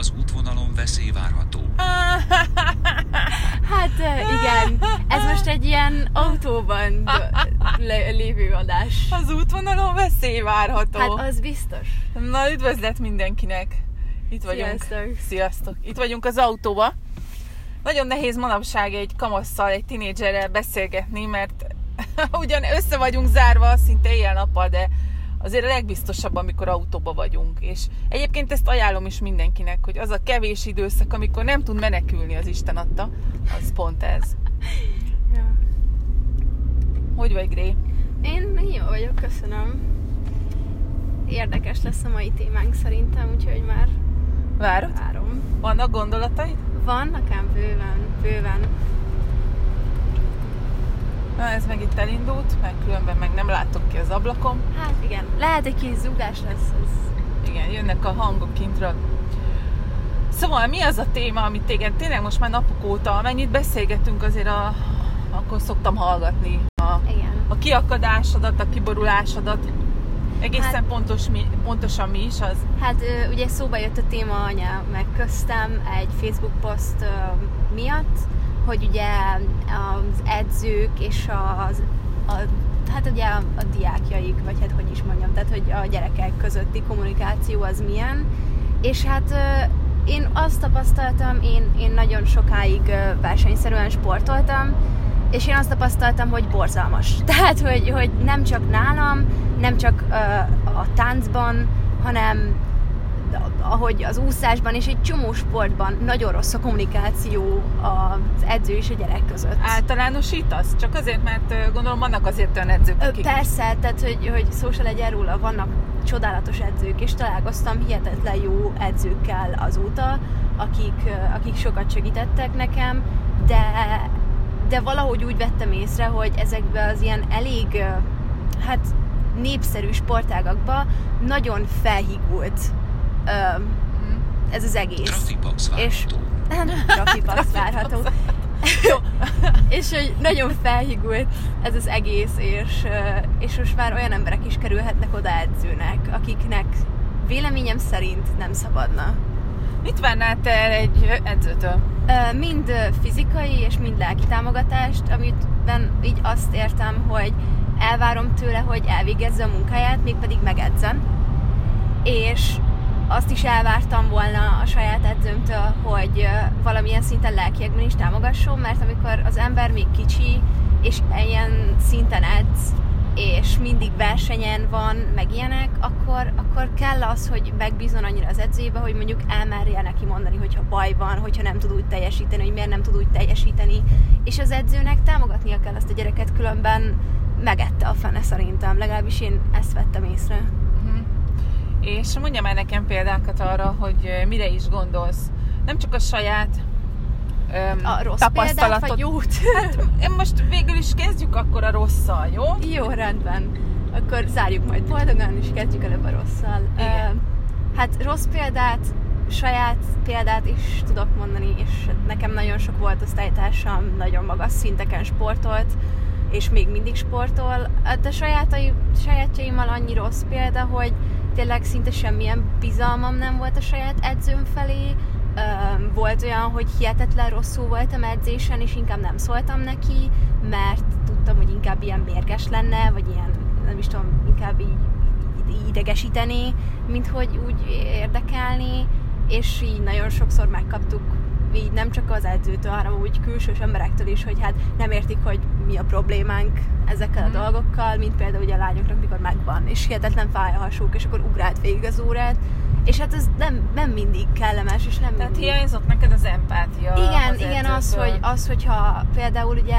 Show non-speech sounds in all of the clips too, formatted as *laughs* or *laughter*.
Az útvonalon veszély várható. *laughs* Hát igen, ez most egy ilyen autóban *laughs* le- lévő adás. Az útvonalon veszély várható. Hát az biztos. Na, üdvözlet mindenkinek! Itt vagyunk. Sziasztok. Sziasztok! Itt vagyunk az autóba. Nagyon nehéz manapság egy kamasszal, egy tinédzserrel beszélgetni, mert *laughs* ugyan össze vagyunk zárva szinte éjjel-nappal, de azért a legbiztosabb, amikor autóba vagyunk. És egyébként ezt ajánlom is mindenkinek, hogy az a kevés időszak, amikor nem tud menekülni az Isten adta, az pont ez. *laughs* Ja. Hogy vagy, Gré? Én jó vagyok, köszönöm. Érdekes lesz a mai témánk szerintem, úgyhogy már Várod? várom. Vannak gondolataid? Van nekem bőven, bőven. Na, ez meg itt elindult, meg különben meg nem látok ki az ablakom. Hát igen, lehet egy kis zugás lesz ez. Igen, jönnek a hangok kintről. Szóval mi az a téma, amit téged tényleg most már napok óta, mennyit beszélgetünk azért a, akkor szoktam hallgatni a, Igen. a kiakadásodat, a kiborulásodat. Egészen Hát- pontos, mi, pontosan mi is az? Hát ugye szóba jött a téma anya meg köztem egy Facebook poszt miatt, hogy ugye az edzők és az, a, hát ugye a, diákjaik, vagy hát hogy is mondjam, tehát hogy a gyerekek közötti kommunikáció az milyen, és hát én azt tapasztaltam, én, én nagyon sokáig versenyszerűen sportoltam, és én azt tapasztaltam, hogy borzalmas. *laughs* Tehát, hogy, hogy nem csak nálam, nem csak a táncban, hanem ahogy az úszásban és egy csomó sportban nagyon rossz a kommunikáció az edző és a gyerek között. Általánosítasz? Csak azért, mert gondolom vannak azért olyan edzők, akik... Persze, tehát hogy, hogy legyen róla, vannak csodálatos edzők, és találkoztam hihetetlen jó edzőkkel azóta, akik, akik sokat segítettek nekem, de, de valahogy úgy vettem észre, hogy ezekben az ilyen elég, hát népszerű sportágakban nagyon felhigult ö, ez az egész. Trafipax És várható. *laughs* trafipax várható. és hogy nagyon felhigult ez az egész, és, és most már olyan emberek is kerülhetnek oda edzőnek, akiknek véleményem szerint nem szabadna. Mit várnál te el egy edzőtől? Mind fizikai és mind lelki támogatást, amiben így azt értem, hogy elvárom tőle, hogy elvégezze a munkáját, mégpedig megedzen. És azt is elvártam volna a saját edzőmtől, hogy valamilyen szinten lelkiekben is támogasson, mert amikor az ember még kicsi, és ilyen szinten edz, és mindig versenyen van, meg ilyenek, akkor, akkor kell az, hogy megbízon annyira az edzőjébe, hogy mondjuk elmerje neki mondani, hogyha baj van, hogyha nem tud úgy teljesíteni, hogy miért nem tud úgy teljesíteni. És az edzőnek támogatnia kell azt a gyereket, különben megette a fene szerintem. Legalábbis én ezt vettem észre. És mondja már nekem példákat arra, hogy mire is gondolsz. Nem csak a saját öm, A rossz példát, tapasztalatod. vagy jót? *laughs* Én most végül is kezdjük akkor a rosszal, jó? Jó, rendben. Akkor zárjuk majd boldogan, és kezdjük előbb a rosszal. Igen. Hát rossz példát, saját példát is tudok mondani, és nekem nagyon sok volt osztálytársam, nagyon magas szinteken sportolt, és még mindig sportol, de sajátai, sajátjaimmal annyi rossz példa, hogy tényleg szinte semmilyen bizalmam nem volt a saját edzőm felé, volt olyan, hogy hihetetlen rosszul voltam edzésen, és inkább nem szóltam neki, mert tudtam, hogy inkább ilyen mérges lenne, vagy ilyen, nem is tudom, inkább így idegesíteni, mint hogy úgy érdekelni, és így nagyon sokszor megkaptuk így nem csak az edzőtől, hanem úgy külsős emberektől is, hogy hát nem értik, hogy mi a problémánk ezekkel a Mhm. dolgokkal, mint például ugye a lányoknak, mikor megvan, és hihetetlen fáj a hasuk, és akkor ugrált végig az órát, és hát ez nem, nem mindig kellemes, és nem Tehát mindig... hiányzott neked az empátia Igen, az igen, az hogy, az, hogyha például ugye,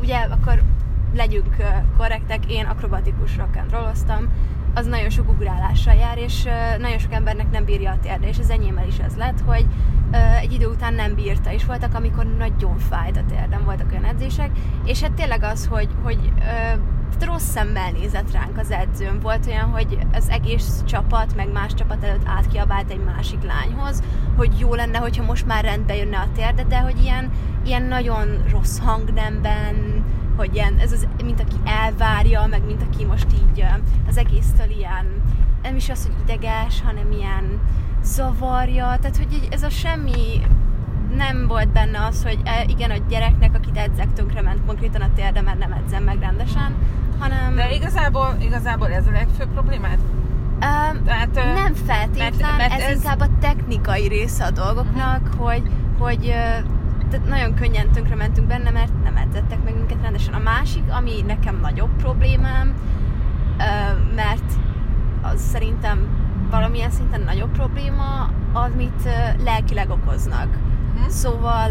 ugye akkor legyünk korrektek, én akrobatikus rock and rolloztam, az nagyon sok ugrálással jár, és nagyon sok embernek nem bírja a térde, és az enyémmel is ez lett, hogy egy idő után nem bírta, és voltak, amikor nagyon fájt a térdem, voltak olyan edzések, és hát tényleg az, hogy, hogy rossz szemmel nézett ránk az edzőm. Volt olyan, hogy az egész csapat, meg más csapat előtt átkiabált egy másik lányhoz, hogy jó lenne, hogyha most már rendbe jönne a térde, de hogy ilyen, ilyen nagyon rossz hangnemben, hogy ilyen, ez az, mint aki elvárja, meg mint aki most így az egésztől ilyen, nem is az, hogy ideges, hanem ilyen zavarja, tehát hogy ez a semmi nem volt benne az, hogy e, igen, a gyereknek, akit edzek, tönkrement konkrétan a térde, mert nem edzem meg rendesen, hanem... De igazából, igazából ez a legfőbb problémád? Um, Tehát, nem feltétlen, mert, mert ez, ez inkább a technikai része a dolgoknak, uh-huh. hogy, hogy tehát nagyon könnyen tönkre mentünk benne, mert nem edzettek meg minket rendesen. A másik, ami nekem nagyobb problémám, mert az szerintem valamilyen szinten nagyobb probléma, amit lelkileg okoznak. Uh-huh. Szóval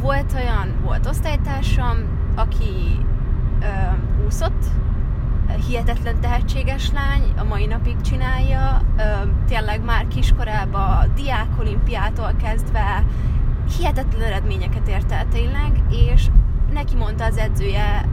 volt olyan, volt osztálytársam, aki úszott, hihetetlen tehetséges lány, a mai napig csinálja, tényleg már kiskorában diákolimpiától kezdve hihetetlen eredményeket ért el tényleg, és neki mondta az edzője,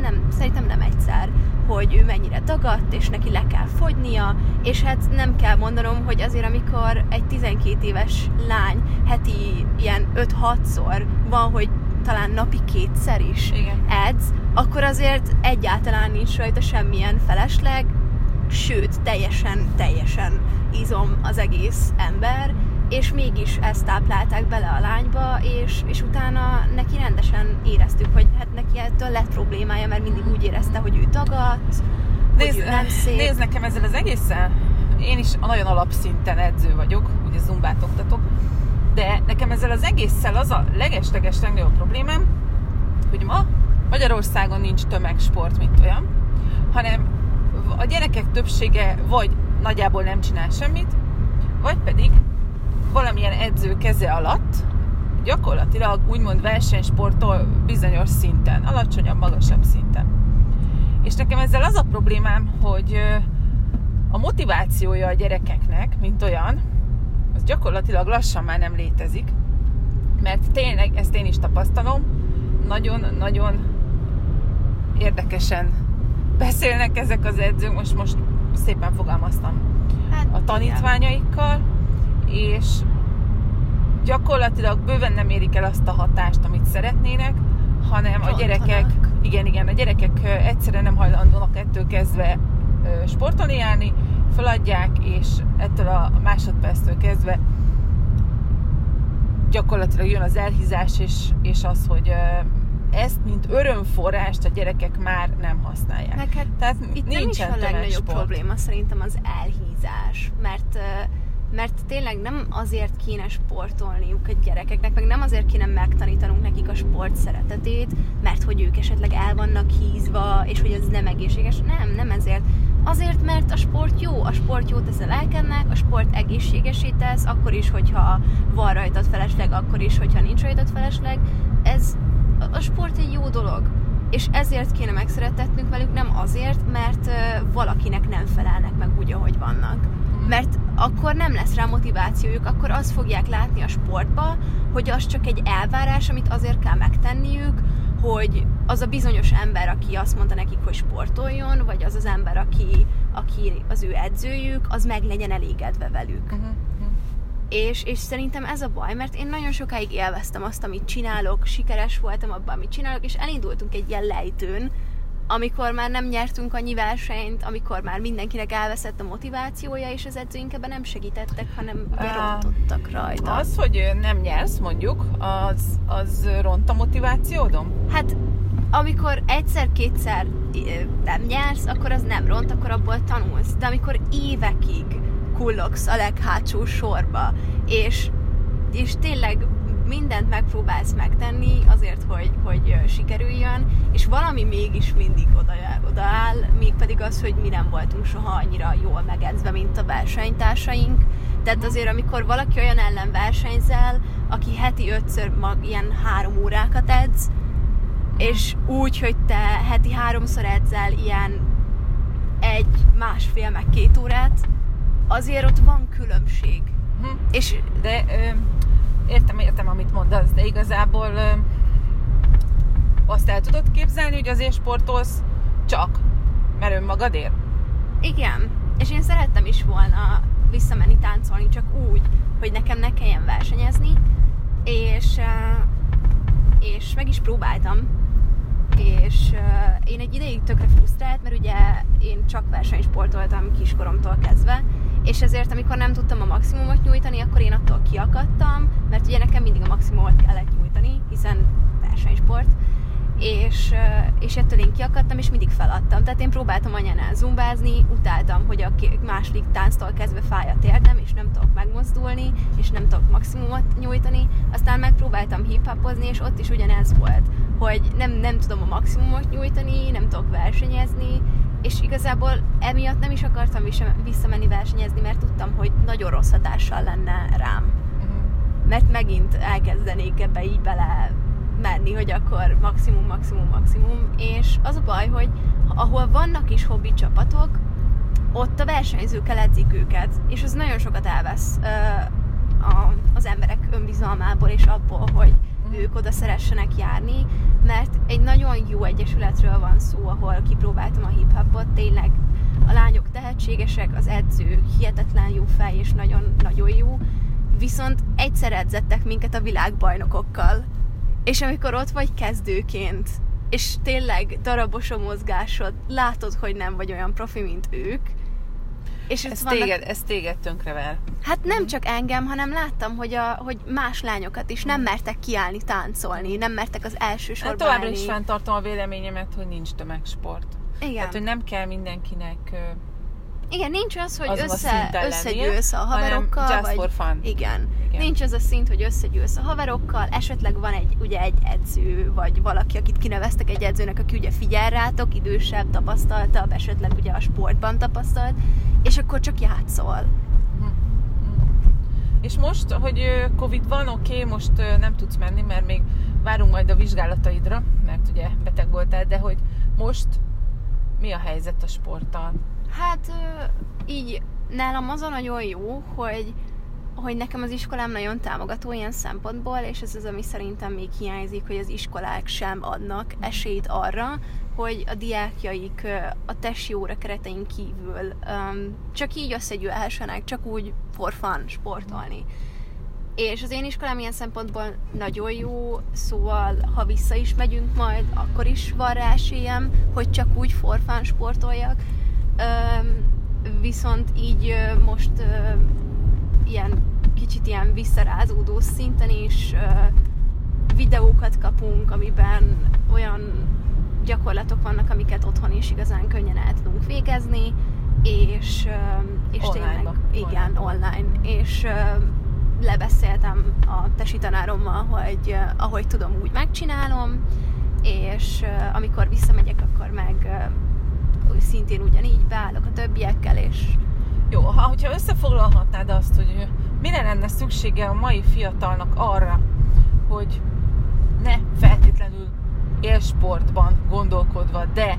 nem, szerintem nem egyszer, hogy ő mennyire dagadt, és neki le kell fogynia, és hát nem kell mondanom, hogy azért amikor egy 12 éves lány heti ilyen 5-6-szor van, hogy talán napi kétszer is Igen. edz, akkor azért egyáltalán nincs rajta semmilyen felesleg, sőt, teljesen, teljesen izom az egész ember, és mégis ezt táplálták bele a lányba, és, és utána neki rendesen éreztük, hogy hát neki ettől lett problémája, mert mindig úgy érezte, hogy ő tagadt, nézd, hogy ő nem szép. Nézd nekem ezzel az egészen, én is nagyon alapszinten edző vagyok, ugye zumbát oktatok, de nekem ezzel az egésszel az a legesleges legnagyobb problémám, hogy ma Magyarországon nincs tömegsport, mint olyan, hanem a gyerekek többsége vagy nagyjából nem csinál semmit, vagy pedig valamilyen edző keze alatt gyakorlatilag úgymond versenysportol bizonyos szinten, alacsonyabb, magasabb szinten. És nekem ezzel az a problémám, hogy a motivációja a gyerekeknek, mint olyan, az gyakorlatilag lassan már nem létezik, mert tényleg, ezt én is tapasztalom, nagyon-nagyon érdekesen beszélnek ezek az edzők, most, most szépen fogalmaztam hát, a tanítványaikkal, és gyakorlatilag bőven nem érik el azt a hatást, amit szeretnének, hanem Rontanak. a gyerekek, igen, igen, a gyerekek egyszerűen nem hajlandóak ettől kezdve sportolni járni, feladják, és ettől a másodperctől kezdve gyakorlatilag jön az elhízás, és, és az, hogy ezt, mint örömforrást a gyerekek már nem használják. Meg hát Tehát itt nem is a legnagyobb probléma szerintem az elhízás, mert uh, mert tényleg nem azért kéne sportolniuk a gyerekeknek, meg nem azért kéne megtanítanunk nekik a sport szeretetét, mert hogy ők esetleg el vannak hízva, és hogy ez nem egészséges. Nem, nem ezért. Azért, mert a sport jó, a sport jó tesz a lelkednek, a sport egészségesé tesz, akkor is, hogyha van rajtad felesleg, akkor is, hogyha nincs rajtad felesleg. Ez, a sport egy jó dolog és ezért kéne megszeretetnünk velük, nem azért, mert valakinek nem felelnek meg úgy, ahogy vannak mert akkor nem lesz rá motivációjuk, akkor azt fogják látni a sportba, hogy az csak egy elvárás, amit azért kell megtenniük, hogy az a bizonyos ember, aki azt mondta nekik, hogy sportoljon, vagy az az ember, aki, aki az ő edzőjük, az meg legyen elégedve velük. Uh-huh. És, és szerintem ez a baj, mert én nagyon sokáig élveztem azt, amit csinálok, sikeres voltam abban, amit csinálok, és elindultunk egy ilyen lejtőn, amikor már nem nyertünk annyi versenyt, amikor már mindenkinek elveszett a motivációja, és az edzőink ebben nem segítettek, hanem rontottak rajta. Az, hogy nem nyersz, mondjuk, az, az ront a motivációdom? Hát, amikor egyszer-kétszer nem nyersz, akkor az nem ront, akkor abból tanulsz. De amikor évekig kullogsz a leghátsó sorba, és, és tényleg mindent megpróbálsz megtenni azért, hogy, hogy sikerüljön, és valami mégis mindig oda, odaáll, mégpedig az, hogy mi nem voltunk soha annyira jól megedzve, mint a versenytársaink. Tehát azért, amikor valaki olyan ellen versenyzel, aki heti ötször mag, ilyen három órákat edz, és úgy, hogy te heti háromszor edzel ilyen egy, másfél, meg két órát, azért ott van különbség. Hm. És, de ö, értem, amit mondasz, de igazából ö, azt el tudod képzelni, hogy azért sportolsz csak, mert önmagadért? Igen, és én szerettem is volna visszamenni táncolni, csak úgy, hogy nekem ne kelljen versenyezni, és, és meg is próbáltam, és én egy ideig tökre frusztrált, mert ugye én csak versenysportoltam kiskoromtól kezdve, és ezért amikor nem tudtam a maximumot nyújtani, akkor én attól kiakadtam, mert ugye nekem mindig a maximumot kellett nyújtani, hiszen versenysport, és, és ettől én kiakadtam, és mindig feladtam. Tehát én próbáltam anyánál zumbázni, utáltam, hogy a második tánctól kezdve fáj a térdem, és nem tudok megmozdulni, és nem tudok maximumot nyújtani. Aztán megpróbáltam hip-hopozni, és ott is ugyanez volt, hogy nem, nem tudom a maximumot nyújtani, nem tudok versenyezni, és igazából emiatt nem is akartam vissza- visszamenni versenyezni, mert tudtam, hogy nagyon rossz hatással lenne rám. Mhm. Mert megint elkezdenék ebbe így bele menni, hogy akkor maximum, maximum, maximum, és az a baj, hogy ahol vannak is hobbi csapatok, ott a versenyzőkkel edzik őket, és az nagyon sokat elvesz ö, a, az emberek önbizalmából és abból, hogy ők oda szeressenek járni, mert egy nagyon jó egyesületről van szó, ahol kipróbáltam a hip-hopot, tényleg a lányok tehetségesek, az edző hihetetlen jó fej és nagyon-nagyon jó, viszont egyszer edzettek minket a világbajnokokkal. És amikor ott vagy kezdőként, és tényleg darabos a mozgásod, látod, hogy nem vagy olyan profi, mint ők, és Ez vannak- téged, ez téged tönkrever. Hát nem csak engem, hanem láttam, hogy, a, hogy más lányokat is nem mertek kiállni táncolni, nem mertek az első Hát sorban továbbra állni. is fenntartom a véleményemet, hogy nincs tömegsport. Igen. Tehát, hogy nem kell mindenkinek Igen, nincs az, hogy a össze, szinten összegyűlsz a haverokkal, just vagy... for fun. Igen. Igen. Nincs az a szint, hogy összegyűlsz a haverokkal, esetleg van egy, ugye egy edző, vagy valaki, akit kineveztek egy edzőnek, aki ugye figyel rátok, idősebb, tapasztaltabb, esetleg ugye a sportban tapasztalt, és akkor csak játszol. És most, hogy Covid van, oké, okay, most nem tudsz menni, mert még várunk majd a vizsgálataidra, mert ugye beteg voltál, de hogy most mi a helyzet a sporttal? Hát így nálam az a nagyon jó, hogy hogy nekem az iskolám nagyon támogató ilyen szempontból, és ez az, ami szerintem még hiányzik, hogy az iskolák sem adnak esélyt arra, hogy a diákjaik a testi óra keretein kívül um, csak így összegyűlhessenek, csak úgy for fun sportolni. És az én iskolám ilyen szempontból nagyon jó, szóval ha vissza is megyünk majd, akkor is van rá esélyem, hogy csak úgy for fun sportoljak. Viszont így most ilyen kicsit ilyen visszarázódó szinten is videókat kapunk, amiben olyan gyakorlatok vannak, amiket otthon is igazán könnyen el tudunk végezni, és, és tényleg, Online-ba. igen, online, és lebeszéltem a tesi tanárommal, hogy ahogy tudom, úgy megcsinálom, és amikor visszamegyek, akkor meg uh, szintén ugyanígy beállok a többiekkel, és Jó, ha, hogyha összefoglalhatnád azt, hogy mire lenne szüksége a mai fiatalnak arra, hogy ne feltétlenül élsportban gondolkodva, de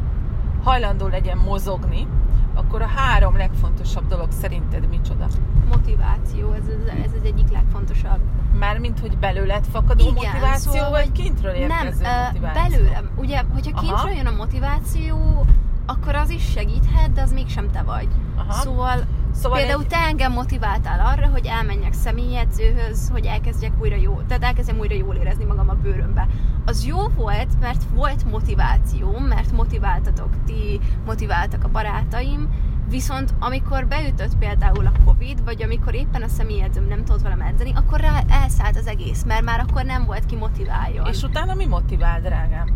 hajlandó legyen mozogni, akkor a három legfontosabb dolog szerinted micsoda? motiváció, ez, ez, az egyik legfontosabb. Mármint, hogy belőled fakadó Igen, motiváció, szóval, vagy hogy kintről Nem, érkező ö, motiváció? belőlem. Ugye, hogyha Aha. kintről jön a motiváció, akkor az is segíthet, de az mégsem te vagy. Aha. Szóval Szóval Például egy- te engem motiváltál arra, hogy elmenjek személyedzőhöz, hogy elkezdjek újra jó, tehát elkezdjem újra jól érezni magam a bőrömbe. Az jó volt, mert volt motiváció, mert motiváltatok ti, motiváltak a barátaim, viszont amikor beütött például a Covid, vagy amikor éppen a személyedzőm nem tudott velem edzeni, akkor rá elszállt az egész, mert már akkor nem volt ki motiváljon. És utána mi motivál, drágám?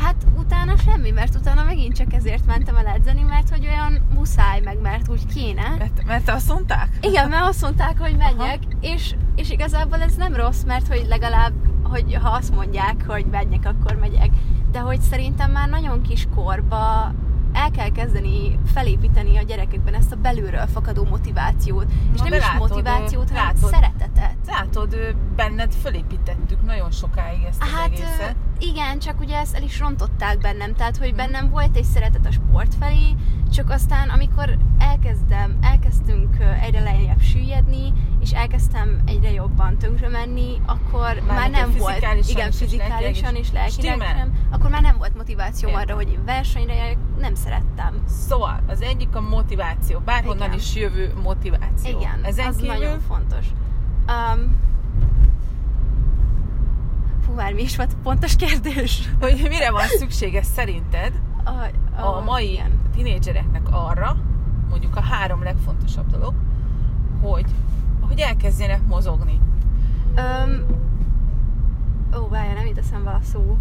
Hát utána semmi, mert utána megint csak ezért mentem el edzeni, mert hogy olyan muszáj meg, mert úgy kéne. Mert, mert azt mondták? Igen, mert azt mondták, hogy menjek, és, és igazából ez nem rossz, mert hogy legalább, hogy ha azt mondják, hogy menjek, akkor megyek. De hogy szerintem már nagyon kis korba el kell kezdeni felépíteni a gyerekekben ezt a belülről fakadó motivációt. És Na, nem de is látod, motivációt, hanem látod. szeretetet. Látod, benned fölépítettük nagyon sokáig ezt az Hát egészet. igen, csak ugye ezt el is rontották bennem, tehát hogy bennem volt egy szeretet a sport felé, csak aztán amikor elkezdem, elkezdtünk egyre lejjebb süllyedni, és elkezdtem egyre jobban tönkre menni, akkor már, neked nem volt, igen, fizikálisan és lelkileg sem, akkor már nem volt motiváció Értem. arra, hogy versenyre jöjjek, nem szerettem. Szóval, az egyik a motiváció, bárhonnan Igen. is jövő motiváció. Igen, Ezen az kívül, nagyon fontos. Um, fú, várj, mi is volt a pontos kérdés? *laughs* hogy mire van szüksége szerinted A, a mai igen. tinédzsereknek arra, mondjuk a három legfontosabb dolog, hogy, hogy elkezdjenek mozogni. Öm, ó, várja, nem jut eszembe a szó.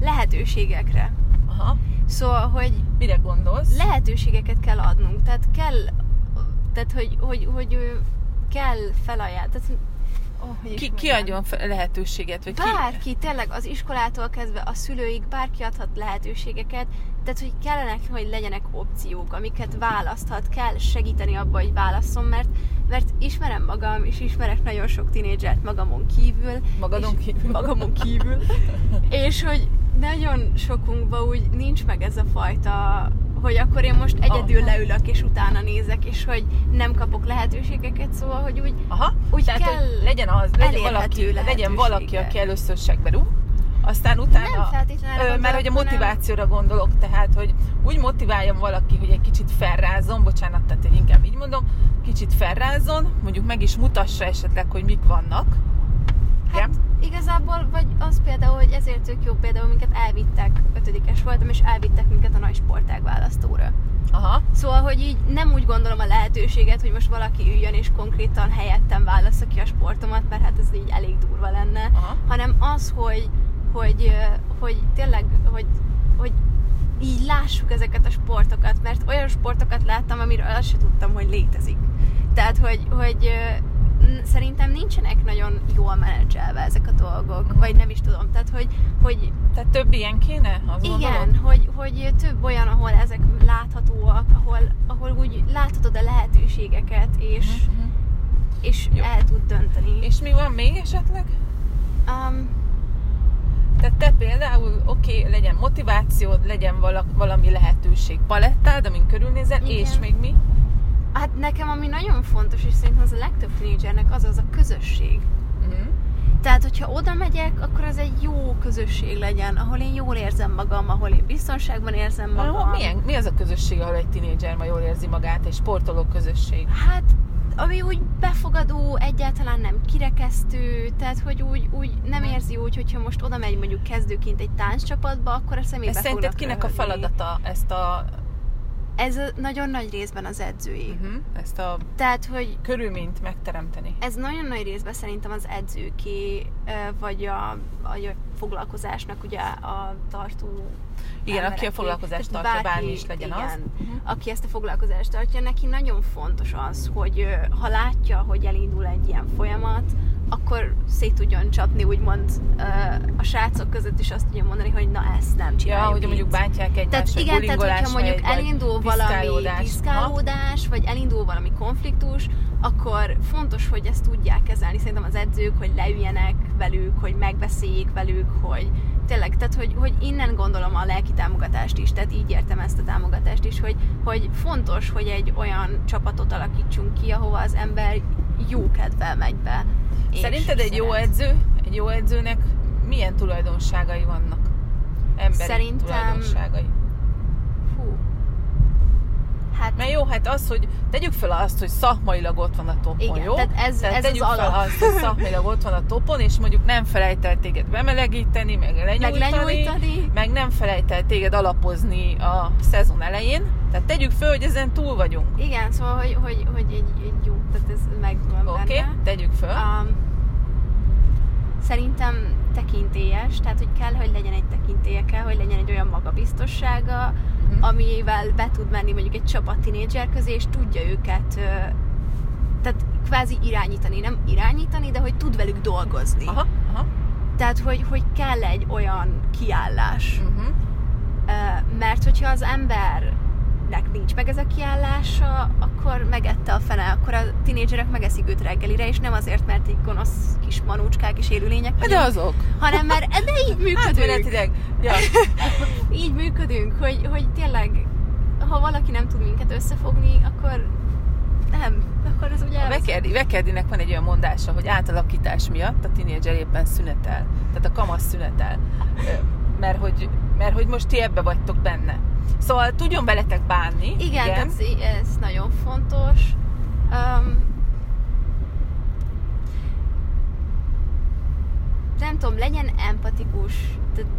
Lehetőségekre. Aha. Szóval, hogy Mire gondolsz? lehetőségeket kell adnunk. Tehát kell, tehát hogy, hogy, hogy ö, kell felajánlani. Tehát, oh, ki, ki adjon lehetőséget? Vagy ki? Bárki, tényleg az iskolától kezdve a szülőig, bárki adhat lehetőségeket, tehát hogy kellene, hogy legyenek opciók, amiket választhat, kell segíteni abba, hogy válasszon, mert, mert ismerem magam, és ismerek nagyon sok tinédzsert magamon kívül. Magadon kívül. Magamon kívül. *laughs* és hogy nagyon sokunkban úgy nincs meg ez a fajta hogy akkor én most egyedül Aha. leülök, és utána nézek, és hogy nem kapok lehetőségeket, szóval, hogy úgy Aha, Úgy tehát, kell hogy legyen az, legyen valaki, legyen valaki, aki először segbe rúg, aztán utána, Nem feltétlenül ö, mert hogy a hanem- motivációra gondolok, tehát, hogy úgy motiváljon valaki, hogy egy kicsit felrázzon, bocsánat, tehát hogy inkább így mondom, kicsit felrázzon, mondjuk meg is mutassa esetleg, hogy mik vannak. Hát igazából, vagy az például, hogy ezért tök jó például, minket elvittek, ötödikes voltam, és elvittek minket a nagy sportág választóra. Aha, Szóval, hogy így nem úgy gondolom a lehetőséget, hogy most valaki üljön és konkrétan helyettem válassza ki a sportomat, mert hát ez így elég durva lenne, Aha. hanem az, hogy, hogy, hogy tényleg, hogy, hogy így lássuk ezeket a sportokat, mert olyan sportokat láttam, amiről azt se tudtam, hogy létezik. Tehát, hogy, hogy szerintem nincsenek nagyon jól menedzselve ezek a dolgok, vagy nem is tudom. Tehát, hogy, hogy tehát több ilyen kéne? Az igen, hogy, hogy több olyan, ahol ezek láthatóak, ahol, ahol úgy láthatod a lehetőségeket, és, Mhm. és Jó. el tud dönteni. És mi van még esetleg? Um, Tehát te például, oké, okay, legyen motivációd, legyen vala, valami lehetőség, palettád, amin körülnézel, Igen. és még mi? Hát nekem ami nagyon fontos, és szerintem az a legtöbb tínédzsernek az az a közösség. Uh-huh. Tehát, hogyha oda megyek, akkor az egy jó közösség legyen, ahol én jól érzem magam, ahol én biztonságban érzem magam. Ah, milyen, mi az a közösség, ahol egy tinédzser ma jól érzi magát, egy sportoló közösség? Hát, ami úgy befogadó, egyáltalán nem kirekesztő, tehát hogy úgy, úgy nem Mhm. érzi úgy, hogyha most oda megy mondjuk kezdőként egy tánccsapatba, akkor a szemébe Ez szerinted kinek a röhögni. feladata ezt a, Ez a nagyon nagy részben az edzői. uh-huh, ezt a Tehát, hogy körülményt megteremteni? ez nagyon nagy részben szerintem az edzőké, vagy a, vagy a foglalkozásnak ugye a tartó Igen, aki a foglalkozást tartja, bármi is legyen igen, az. Uh-huh. aki ezt a foglalkozást tartja, neki nagyon fontos az, hogy ha látja, hogy elindul egy ilyen folyamat, akkor szét tudjon csapni, úgymond a srácok között is azt tudja mondani, hogy na ezt nem Ja, csináljuk hogy így. mondjuk bántják egymást, Tehát vagy igen, tehát hogyha mondjuk vagy elindul valami piszkálódás. piszkálódás, vagy elindul valami konfliktus, akkor fontos, hogy ezt tudják kezelni. Szerintem az edzők, hogy leüljenek velük, hogy megbeszéljék velük, hogy tényleg, tehát hogy, hogy innen gondolom a lelki támogatást is, tehát így értem ezt a támogatást is, hogy, hogy fontos, hogy egy olyan csapatot alakítsunk ki, ahova az ember jó kedvel megy be. És Szerinted egy jó edző, egy jó edzőnek milyen tulajdonságai vannak? Emberi Szerintem- tulajdonságai. Hát Mert jó, hát az, hogy tegyük fel azt, hogy szakmailag ott van a topon, Igen, jó? tehát ez- tehát ez az tegyük fel alap. azt, hogy szakmailag ott van a topon, és mondjuk nem felejtett téged bemelegíteni, meg lenyújtani, meg lenyújtani. meg nem felejtett téged alapozni a szezon elején. Tehát tegyük fel, hogy ezen túl vagyunk. Igen, szóval, hogy, hogy, hogy egy, egy jó, tehát ez megvan Oké, okay, benne. tegyük föl. Um, szerintem tekintélyes, tehát hogy kell, hogy legyen egy tekintélye, kell, hogy legyen egy olyan magabiztossága, Mhm. amivel be tud menni mondjuk egy csapat tinédzser közé, és tudja őket tehát kvázi irányítani, nem irányítani, de hogy tud velük dolgozni. Aha, aha. Tehát, hogy, hogy kell egy olyan kiállás. Uh-huh. Mert hogyha az embernek nincs meg ez a kiállása, akkor megette a fene, akkor a tinédzserek megeszik őt reggelire, és nem azért, mert így gonosz kis manócskák és élőlények De vagyunk, azok. hanem mert de így *laughs* működünk. Átmenetileg. Ja. *laughs* Így működünk, hogy, hogy tényleg, ha valaki nem tud minket összefogni, akkor nem, akkor az ugye A. Vekerdi, Vekerdinek van egy olyan mondása, hogy átalakítás miatt a tinédzser éppen szünetel. Tehát a kamasz szünetel. Mert hogy, mert hogy most ti ebbe vagytok benne. Szóval tudjon veletek bánni. Igen, igen. Tehát ez nagyon fontos. Um, nem tudom, legyen empatikus. Tehát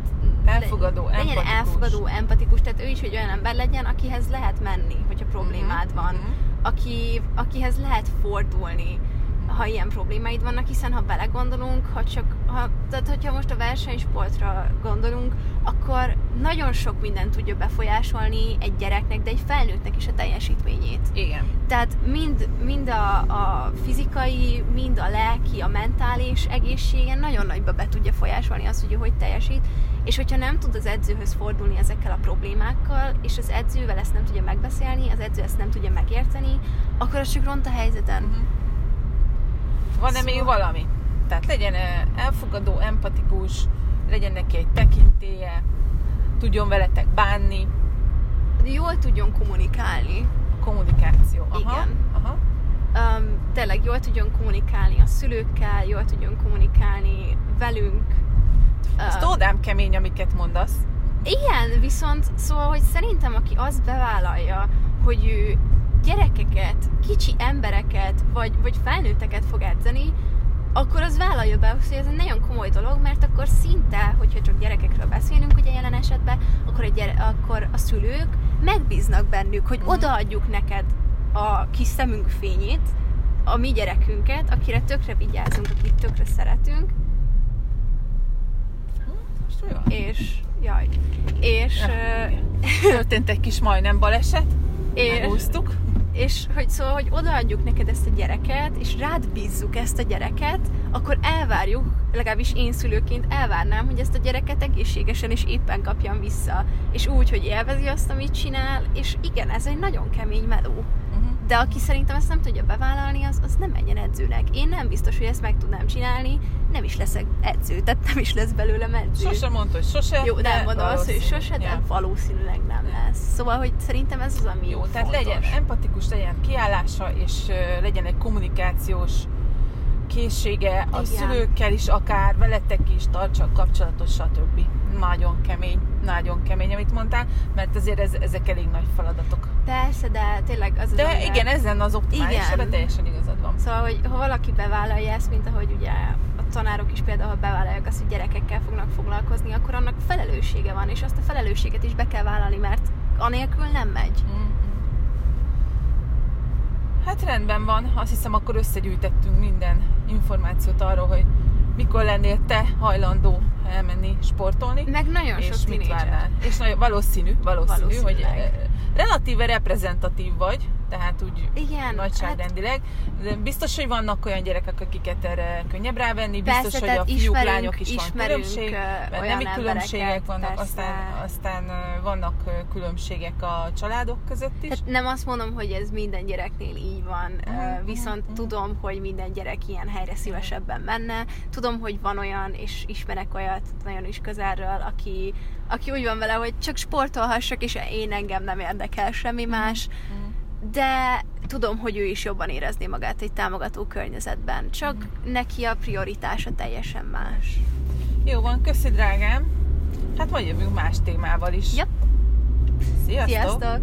Elfogadó, legyen empatikus. elfogadó, empatikus, tehát ő is egy olyan ember legyen, akihez lehet menni, hogyha problémád van. Mhm. aki, akihez lehet fordulni, ha ilyen problémáid vannak, hiszen ha belegondolunk, ha csak, ha, tehát hogyha most a versenysportra gondolunk, akkor nagyon sok mindent tudja befolyásolni egy gyereknek, de egy felnőttnek is a teljesítményét. Igen. Tehát mind, mind a, a fizikai, mind a lelki, a mentális egészségen nagyon nagyba be tudja folyásolni azt, hogy ő hogy teljesít, és hogyha nem tud az edzőhöz fordulni ezekkel a problémákkal, és az edzővel ezt nem tudja megbeszélni, az edző ezt nem tudja megérteni, akkor az csak ront a helyzeten. Mhm. Van-e Szóval- még valami? Tehát legyen elfogadó, empatikus, legyen neki egy tekintélye, tudjon veletek bánni, Jól tudjon kommunikálni. kommunikáció. Aha, Igen. Aha. um, tényleg jól tudjon kommunikálni a szülőkkel, jól tudjon kommunikálni velünk. Ez Um, tódám kemény, amiket mondasz. igen, viszont szóval, hogy szerintem aki azt bevállalja, hogy ő gyerekeket, kicsi embereket, vagy, vagy felnőtteket fog edzeni, akkor az vállalja be, hogy ez egy nagyon komoly dolog, mert akkor szinte, hogyha csak gyerekekről beszélünk, ugye jelen esetben, akkor a, gyere, akkor a szülők megbíznak bennük, hogy Mhm. odaadjuk neked a kis szemünk fényét, a mi gyerekünket, akire tökre vigyázunk, akit tökre szeretünk, és jaj, és, Ja, igen. Történt egy kis majdnem baleset, és, megúsztuk. És hogy szóval, hogy odaadjuk neked ezt a gyereket, és rád bízzuk ezt a gyereket, akkor elvárjuk, legalábbis én szülőként elvárnám, hogy ezt a gyereket egészségesen és éppen kapjam vissza. És úgy, hogy élvezi azt, amit csinál, és igen, ez egy nagyon kemény meló. De aki szerintem ezt nem tudja bevállalni, az, az nem menjen edzőnek. Én nem biztos, hogy ezt meg tudnám csinálni, nem is leszek edző, tehát nem is lesz belőlem edző. Sose mondta, hogy sose. Jó, nem mondom azt, hogy sose, de Ja. valószínűleg nem lesz. Szóval, hogy szerintem ez az, ami Jó, tehát fontos. legyen empatikus, legyen kiállása, és legyen egy kommunikációs készsége a Igen. szülőkkel is, akár veletek is, tartsa a kapcsolatot, stb. Nagyon kemény, nagyon kemény, amit mondtál, mert azért ez, ezek elég nagy feladatok. Persze, de tényleg az az, De amivel- igen, ez lenne az optimális, Igen. ebben teljesen igazad van. Szóval, hogy ha valaki bevállalja ezt, mint ahogy ugye a tanárok is például bevállalják azt, hogy gyerekekkel fognak foglalkozni, akkor annak felelőssége van, és azt a felelősséget is be kell vállalni, mert anélkül nem megy. Mm. Hát rendben van, azt hiszem akkor összegyűjtettünk minden információt arról, hogy mikor lennél te hajlandó elmenni sportolni. Meg nagyon és sok mit várnál? És nagyon valószínű, valószínű, hogy Valószínűleg. eh, relatíve reprezentatív vagy, tehát úgy Igen, nagyságrendileg. De biztos, hogy vannak olyan gyerekek, akiket erre könnyebb rávenni, biztos, Persze, hogy a fiúk, ismerünk- lányok is van különbség, nemi különbségek vannak, persze. aztán, aztán vannak különbségek a családok között is. Tehát nem azt mondom, hogy ez minden gyereknél így van, Mhm, uh, viszont mhm. tudom, hogy minden gyerek ilyen helyre szívesebben menne. Tudom, hogy van olyan, és ismerek olyat nagyon is közelről, aki, aki úgy van vele, hogy csak sportolhassak, és én engem nem érdekel semmi más, Mm. De tudom, hogy ő is jobban érezné magát egy támogató környezetben. Csak neki a prioritása teljesen más. Jó van, köszi drágám! Hát majd jövünk más témával is. Ja. Sziasztok! Sziasztok!